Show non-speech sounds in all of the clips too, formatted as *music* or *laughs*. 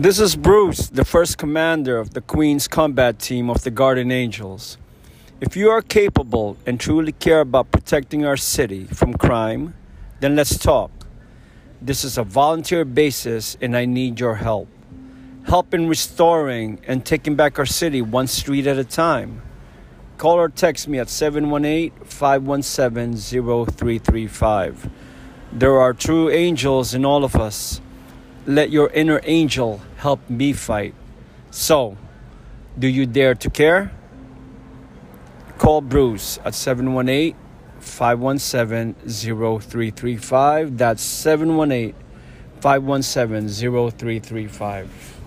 This is Bruce, the first commander of the Queen's combat team of the Guardian Angels. If you are capable and truly care about protecting our city from crime, then let's talk. This is a volunteer basis and I need your help. Help in restoring and taking back our city one street at a time. Call or text me at 718 517 0335. There are true angels in all of us let your inner angel help me fight. So, do you dare to care? Call Bruce at 718 517 0335. That's 718 517 0335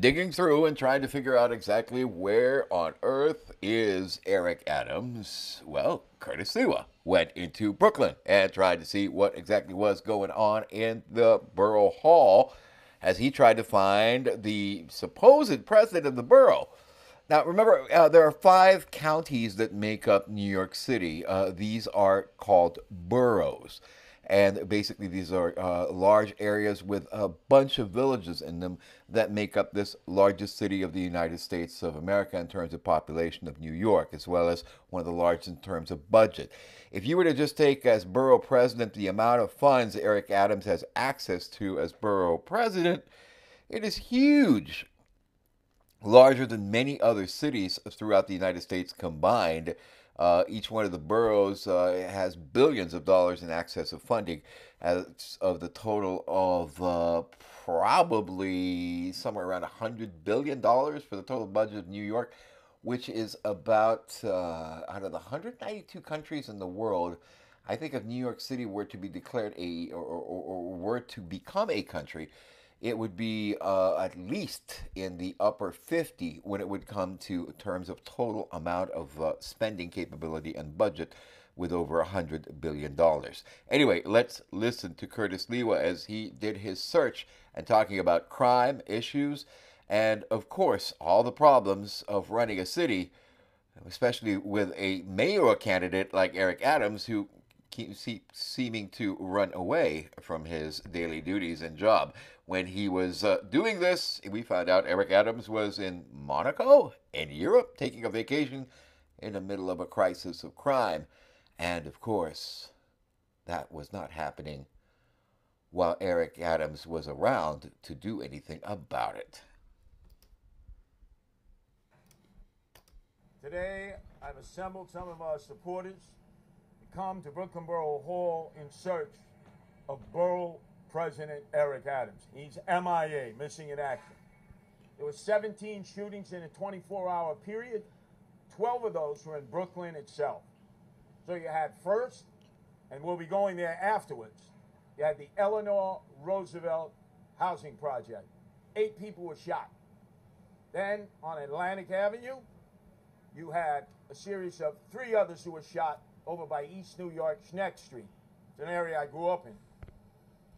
digging through and trying to figure out exactly where on earth is Eric Adams. Well, Curtis Sliwa went into Brooklyn and tried to see what exactly was going on in the borough hall as he tried to find the supposed president of the borough. Now, remember, uh, there are five counties that make up New York City. Uh, these are called boroughs. And basically, these are uh, large areas with a bunch of villages in them that make up this largest city of the United States of America in terms of population of New York, as well as one of the largest in terms of budget. If you were to just take as borough president the amount of funds Eric Adams has access to as borough president, it is huge. Larger than many other cities throughout the United States combined. Uh, each one of the boroughs uh, has billions of dollars in access of funding as of the total of uh, probably somewhere around $100 billion for the total budget of New York, which is about uh, out of the 192 countries in the world. I think if New York City were to be declared a or, or, or were to become a country, it would be uh, at least in the upper 50 when it would come to terms of total amount of uh, spending capability and budget with over $100 billion. Anyway, let's listen to Curtis Sliwa as he did his search and talking about crime issues and, of course, all the problems of running a city, especially with a mayoral candidate like Eric Adams who keeps seeming to run away from his daily duties and job. When he was uh, doing this, we found out Eric Adams was in Monaco, in Europe, taking a vacation in the middle of a crisis of crime. And of course, that was not happening while Eric Adams was around to do anything about it. Today, I've assembled some of our supporters to come to Brooklyn Borough Hall in search of Borough President Eric Adams. He's MIA, missing in action. There were 17 shootings in a 24-hour period. 12 of those were in Brooklyn itself. So you had first, and we'll be going there afterwards, you had the Eleanor Roosevelt Housing Project. Eight people were shot. Then on Atlantic Avenue, you had a series of three others who were shot over by East New York, Schenck Street. It's an area I grew up in.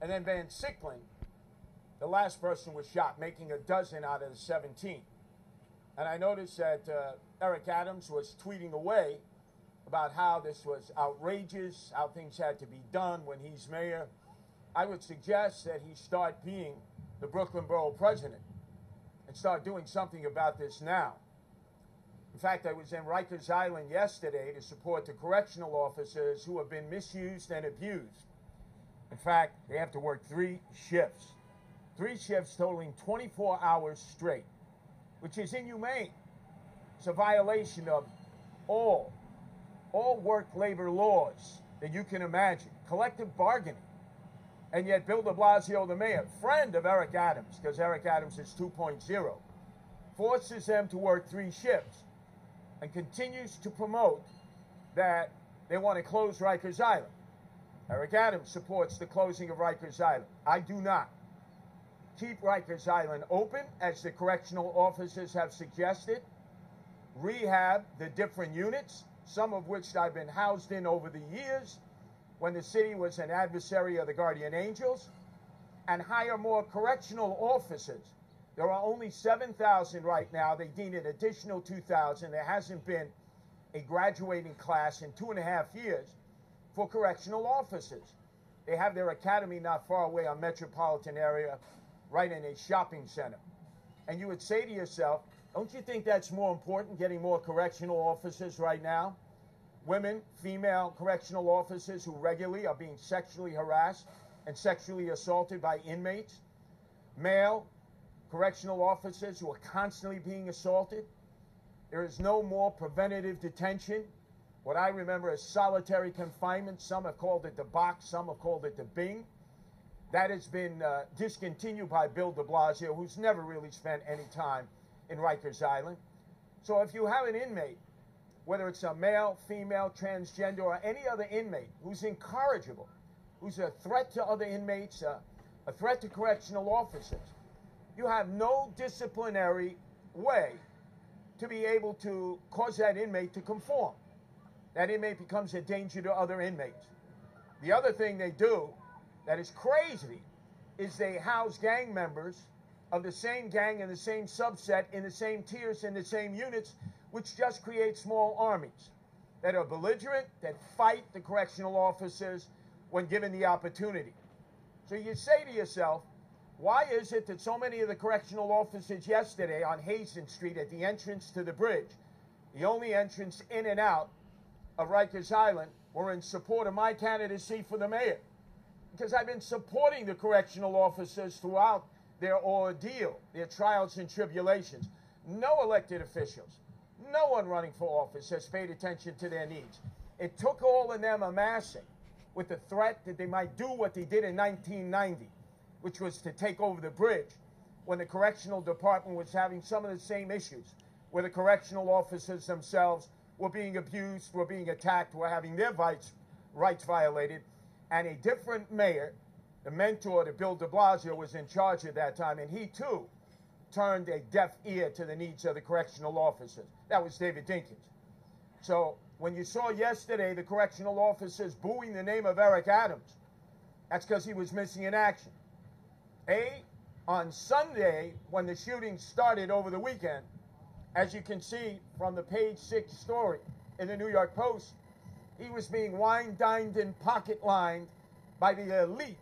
And then Van Siclen, the last person was shot, making a dozen out of the 17. And I noticed that uh, Eric Adams was tweeting away about how this was outrageous, how things had to be done when he's mayor. I would suggest that he start being the Brooklyn Borough president and start doing something about this now. In fact, I was in Rikers Island yesterday to support the correctional officers who have been misused and abused. In fact, they have to work three shifts. Three shifts totaling 24 hours straight, which is inhumane. It's a violation of all, all work labor laws that you can imagine. Collective bargaining. And yet Bill de Blasio, the mayor, friend of Eric Adams, because Eric Adams is 2.0, forces them to work three shifts and continues to promote that they want to close Rikers Island. Eric Adams supports the closing of Rikers Island. I do not. Keep Rikers Island open, as the correctional officers have suggested. Rehab the different units, some of which I've been housed in over the years when the city was an adversary of the Guardian Angels, and hire more correctional officers. There are only 7,000 right now. They need an additional 2,000. There hasn't been a graduating class in two and a half years for correctional officers. They have their academy not far away on metropolitan area right in a shopping center. And you would say to yourself, don't you think that's more important, getting more correctional officers right now? Women, female correctional officers who regularly are being sexually harassed and sexually assaulted by inmates. Male correctional officers who are constantly being assaulted. There is no more preventative detention. What I remember as solitary confinement. Some have called it the box, some have called it the bing. That has been uh, discontinued by Bill de Blasio, who's never really spent any time in Rikers Island. So if you have an inmate, whether it's a male, female, transgender, or any other inmate who's incorrigible, who's a threat to other inmates, uh, a threat to correctional officers, you have no disciplinary way to be able to cause that inmate to conform. That inmate becomes a danger to other inmates. The other thing they do that is crazy is they house gang members of the same gang in the same subset, in the same tiers, in the same units, which just creates small armies that are belligerent, that fight the correctional officers when given the opportunity. So you say to yourself, why is it that so many of the correctional officers yesterday on Hazen Street at the entrance to the bridge, the only entrance in and out of Rikers Island, were in support of my candidacy for the mayor? Because I've been supporting the correctional officers throughout their ordeal, their trials and tribulations. No elected officials, no one running for office has paid attention to their needs. It took all of them amassing with the threat that they might do what they did in 1990, which was to take over the bridge when the correctional department was having some of the same issues, where the correctional officers themselves were being abused, were being attacked, were having their rights, rights violated, and a different mayor the mentor to Bill de Blasio was in charge at that time, and he too turned a deaf ear to the needs of the correctional officers. That was David Dinkins. So when you saw yesterday the correctional officers booing the name of Eric Adams, that's because he was missing in action. A, on Sunday, when the shooting started over the weekend, as you can see from the page six story in the New York Post, he was being wine dined and pocket lined by the elite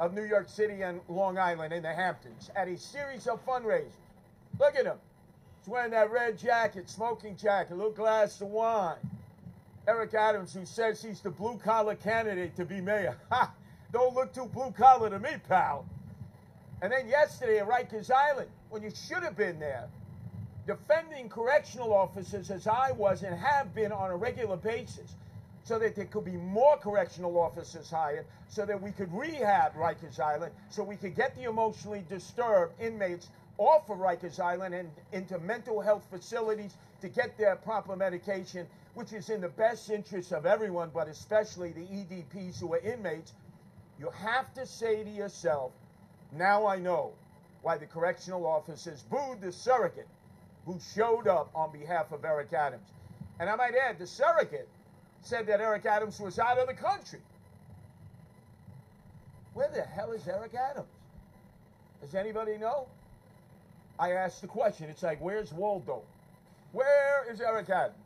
of New York City and Long Island in the Hamptons at a series of fundraisers. Look at him. He's wearing that red jacket, smoking jacket, a little glass of wine. Eric Adams, who says he's the blue collar candidate to be mayor. *laughs* Ha! Don't look too blue collar to me, pal. And then yesterday at Rikers Island, when you should have been there, defending correctional officers as I was and have been on a regular basis, so that there could be more correctional officers hired, so that we could rehab Rikers Island, so we could get the emotionally disturbed inmates off of Rikers Island and into mental health facilities to get their proper medication, which is in the best interest of everyone, but especially the EDPs who are inmates. You have to say to yourself, now I know why the correctional officers booed the surrogate who showed up on behalf of Eric Adams. And I might add, the surrogate said that Eric Adams was out of the country. Where the hell is Eric Adams? Does anybody know? I asked the question. It's like, where's Waldo? Where is Eric Adams?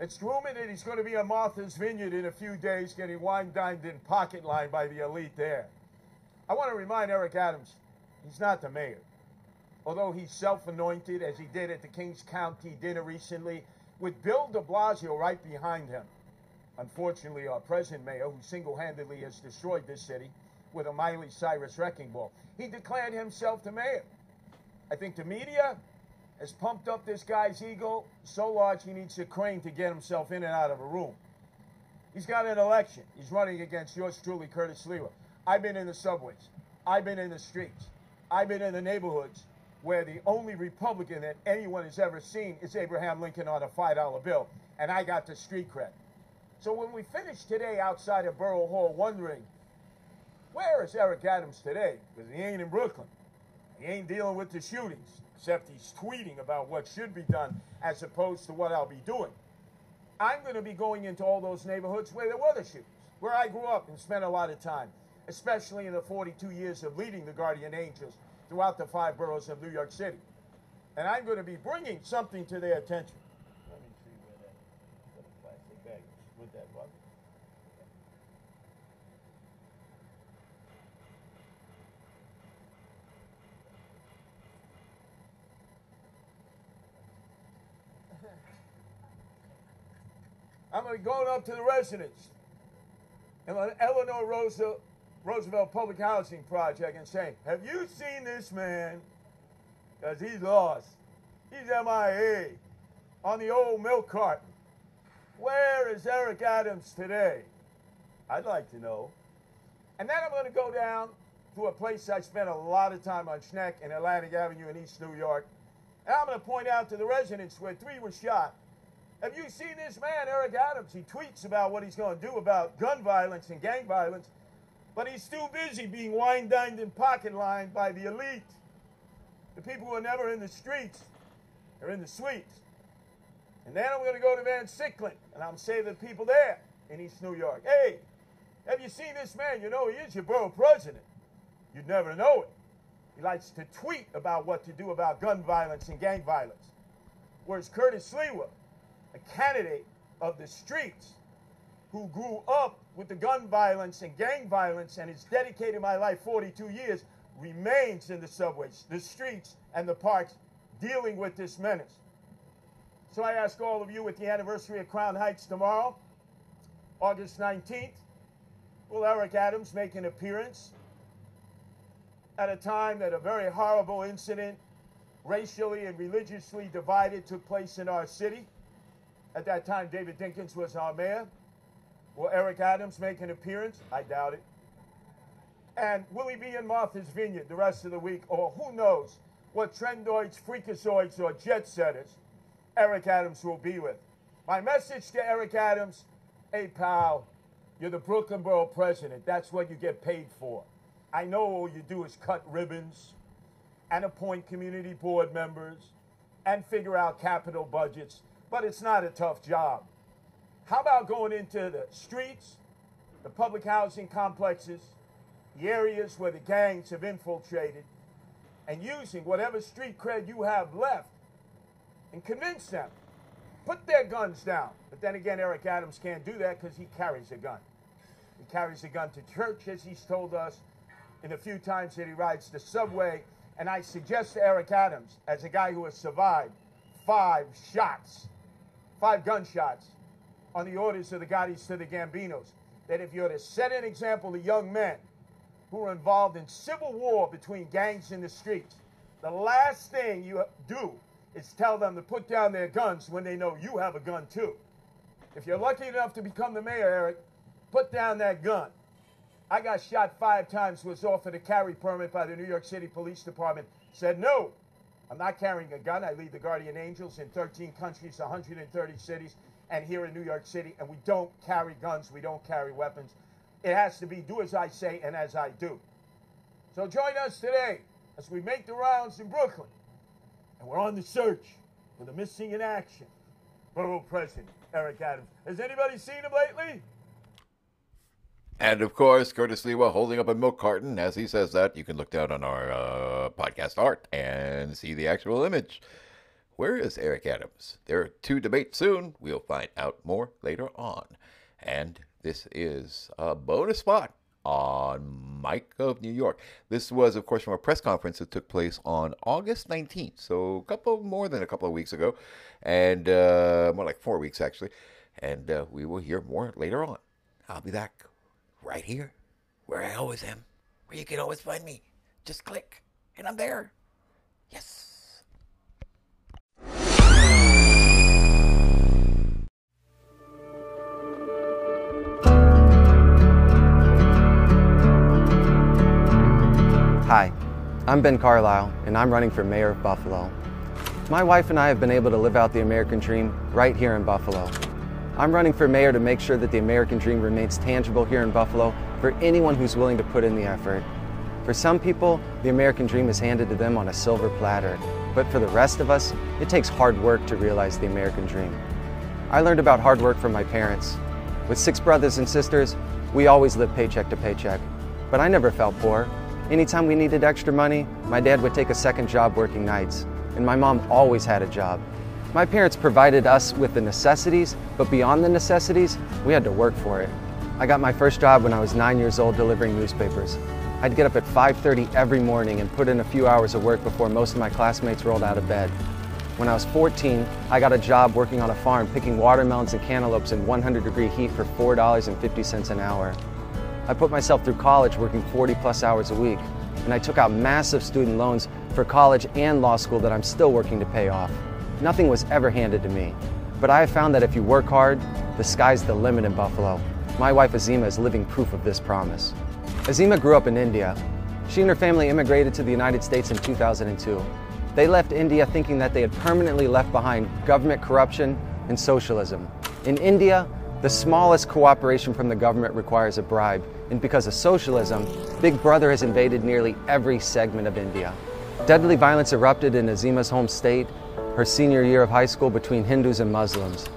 It's rumored that he's going to be at Martha's Vineyard in a few days getting wine dined in pocket line by the elite there. I want to remind Eric Adams, he's not the mayor. Although he's self anointed, as he did at the Kings County dinner recently, with Bill de Blasio right behind him. Unfortunately, our present mayor, who single handedly has destroyed this city with a Miley Cyrus wrecking ball, he declared himself the mayor. I think the media has pumped up this guy's ego so large he needs a crane to get himself in and out of a room. He's got an election. He's running against yours truly, Curtis Sliwa. I've been in the subways. I've been in the streets. I've been in the neighborhoods where the only Republican that anyone has ever seen is Abraham Lincoln on a $5 bill. And I got the street cred. So when we finished today outside of Borough Hall wondering, where is Eric Adams today? Because he ain't in Brooklyn. He ain't dealing with the shootings, except he's tweeting about what should be done as opposed to what I'll be doing. I'm going to be going into all those neighborhoods where there were the shootings, where I grew up and spent a lot of time, especially in the 42 years of leading the Guardian Angels throughout the five boroughs of New York City. And I'm going to be bringing something to their attention. I'm going to be going up to the residents. And when Eleanor Roosevelt Roosevelt Public Housing Project and say, Have you seen this man? Because he's lost. He's MIA on the old milk carton. Where is Eric Adams today? I'd like to know. And then I'm going to go down to a place I spent a lot of time on Schenck and Atlantic Avenue in East New York. And I'm going to point out to the residents where three were shot. Have you seen this man, Eric Adams? He tweets about what he's going to do about gun violence and gang violence, but he's too busy being wine dined and pocket lined by the elite. The people who are never in the streets are in the suites. And then I'm going to go to Van Siclen, and I'm the people there in East New York, hey, have you seen this man? You know, he is your borough president. You'd never know it. He likes to tweet about what to do about gun violence and gang violence. Whereas Curtis Sliwa, a candidate of the streets who grew up with the gun violence and gang violence and has dedicated my life 42 years, remains in the subways, the streets, and the parks dealing with this menace. So I ask all of you with the anniversary of Crown Heights tomorrow, August 19th, will Eric Adams make an appearance at a time that a very horrible incident, racially and religiously divided, took place in our city? At that time, David Dinkins was our mayor. Will Eric Adams make an appearance? I doubt it. And will he be in Martha's Vineyard the rest of the week? Or who knows what trendoids, freakazoids, or jet setters Eric Adams will be with. My message to Eric Adams hey, pal, you're the Brooklyn Borough president. That's what you get paid for. I know all you do is cut ribbons and appoint community board members and figure out capital budgets, but it's not a tough job. How about going into the streets, the public housing complexes, the areas where the gangs have infiltrated, and using whatever street cred you have left and convince them. Put their guns down. But then again, Eric Adams can't do that because he carries a gun. He carries a gun to church, as he's told us in the few times that he rides the subway. And I suggest to Eric Adams, as a guy who has survived five shots, five gunshots on the orders of the Gottis to the Gambinos, that if you're to set an example to young men who are involved in civil war between gangs in the streets, the last thing you do is tell them to put down their guns when they know you have a gun too. If you're lucky enough to become the mayor, Eric, put down that gun. I got shot five times, was offered a carry permit by the New York City Police Department. Said no, I'm not carrying a gun. I lead the Guardian Angels in 13 countries, 130 cities, and here in New York City, and we don't carry guns, we don't carry weapons. It has to be do as I say and as I do. So join us today as we make the rounds in Brooklyn and we're on the search for the missing in action borough president, Eric Adams. Has anybody seen him lately? And of course, Curtis Sliwa holding up a milk carton. As he says that, you can look down on our uh, podcast art and see the actual image. Where is Eric Adams? There are two debates soon. We'll find out more later on. And this is a bonus spot on Mike of New York. This was, of course, from a press conference that took place on August 19th, so a couple more than a couple of weeks ago, and uh, more like four weeks actually. And uh, we will hear more later on. I'll be back right here, where I always am, where you can always find me. Just click, and I'm there. Yes. I'm Ben Carlisle, and I'm running for mayor of Buffalo. My wife and I have been able to live out the American dream right here in Buffalo. I'm running for mayor to make sure that the American dream remains tangible here in Buffalo for anyone who's willing to put in the effort. For some people, the American dream is handed to them on a silver platter, but for the rest of us, it takes hard work to realize the American dream. I learned about hard work from my parents. With six brothers and sisters, we always lived paycheck to paycheck, but I never felt poor. Anytime we needed extra money, my dad would take a second job working nights, and my mom always had a job. My parents provided us with the necessities, but beyond the necessities, we had to work for it. I got my first job when I was nine years old delivering newspapers. I'd get up at 5.30 every morning and put in a few hours of work before most of my classmates rolled out of bed. When I was 14, I got a job working on a farm picking watermelons and cantaloupes in 100 degree heat for $4.50 an hour. I put myself through college working 40 plus hours a week, and I took out massive student loans for college and law school that I'm still working to pay off. Nothing was ever handed to me, but I have found that if you work hard, the sky's the limit in Buffalo. My wife Azima is living proof of this promise. Azima grew up in India. She and her family immigrated to the United States in 2002. They left India thinking that they had permanently left behind government corruption and socialism. In India, the smallest cooperation from the government requires a bribe, and because of socialism, Big Brother has invaded nearly every segment of India. Deadly violence erupted in Azima's home state, her senior year of high school between Hindus and Muslims.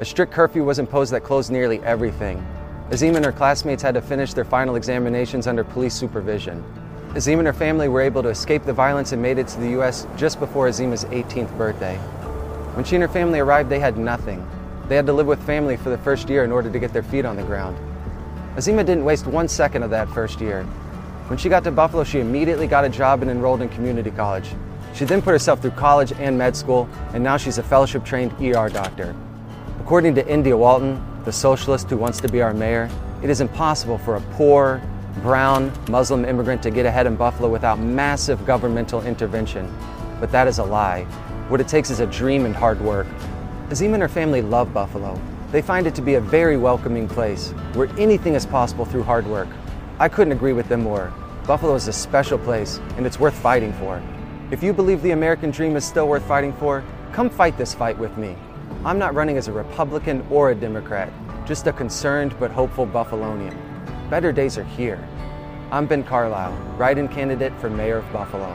A strict curfew was imposed that closed nearly everything. Azima and her classmates had to finish their final examinations under police supervision. Azima and her family were able to escape the violence and made it to the U.S. just before Azima's 18th birthday. When she and her family arrived, they had nothing. They had to live with family for the first year in order to get their feet on the ground. Azima didn't waste one second of that first year. When she got to Buffalo, she immediately got a job and enrolled in community college. She then put herself through college and med school, and now she's a fellowship trained ER doctor. According to India Walton, the socialist who wants to be our mayor, it is impossible for a poor, brown Muslim immigrant to get ahead in Buffalo without massive governmental intervention. But that is a lie. What it takes is a dream and hard work. Azima and her family love Buffalo. They find it to be a very welcoming place where anything is possible through hard work. I couldn't agree with them more. Buffalo is a special place and it's worth fighting for. If you believe the American dream is still worth fighting for, come fight this fight with me. I'm not running as a Republican or a Democrat, just a concerned but hopeful Buffalonian. Better days are here. I'm Ben Carlisle, write-in candidate for mayor of Buffalo.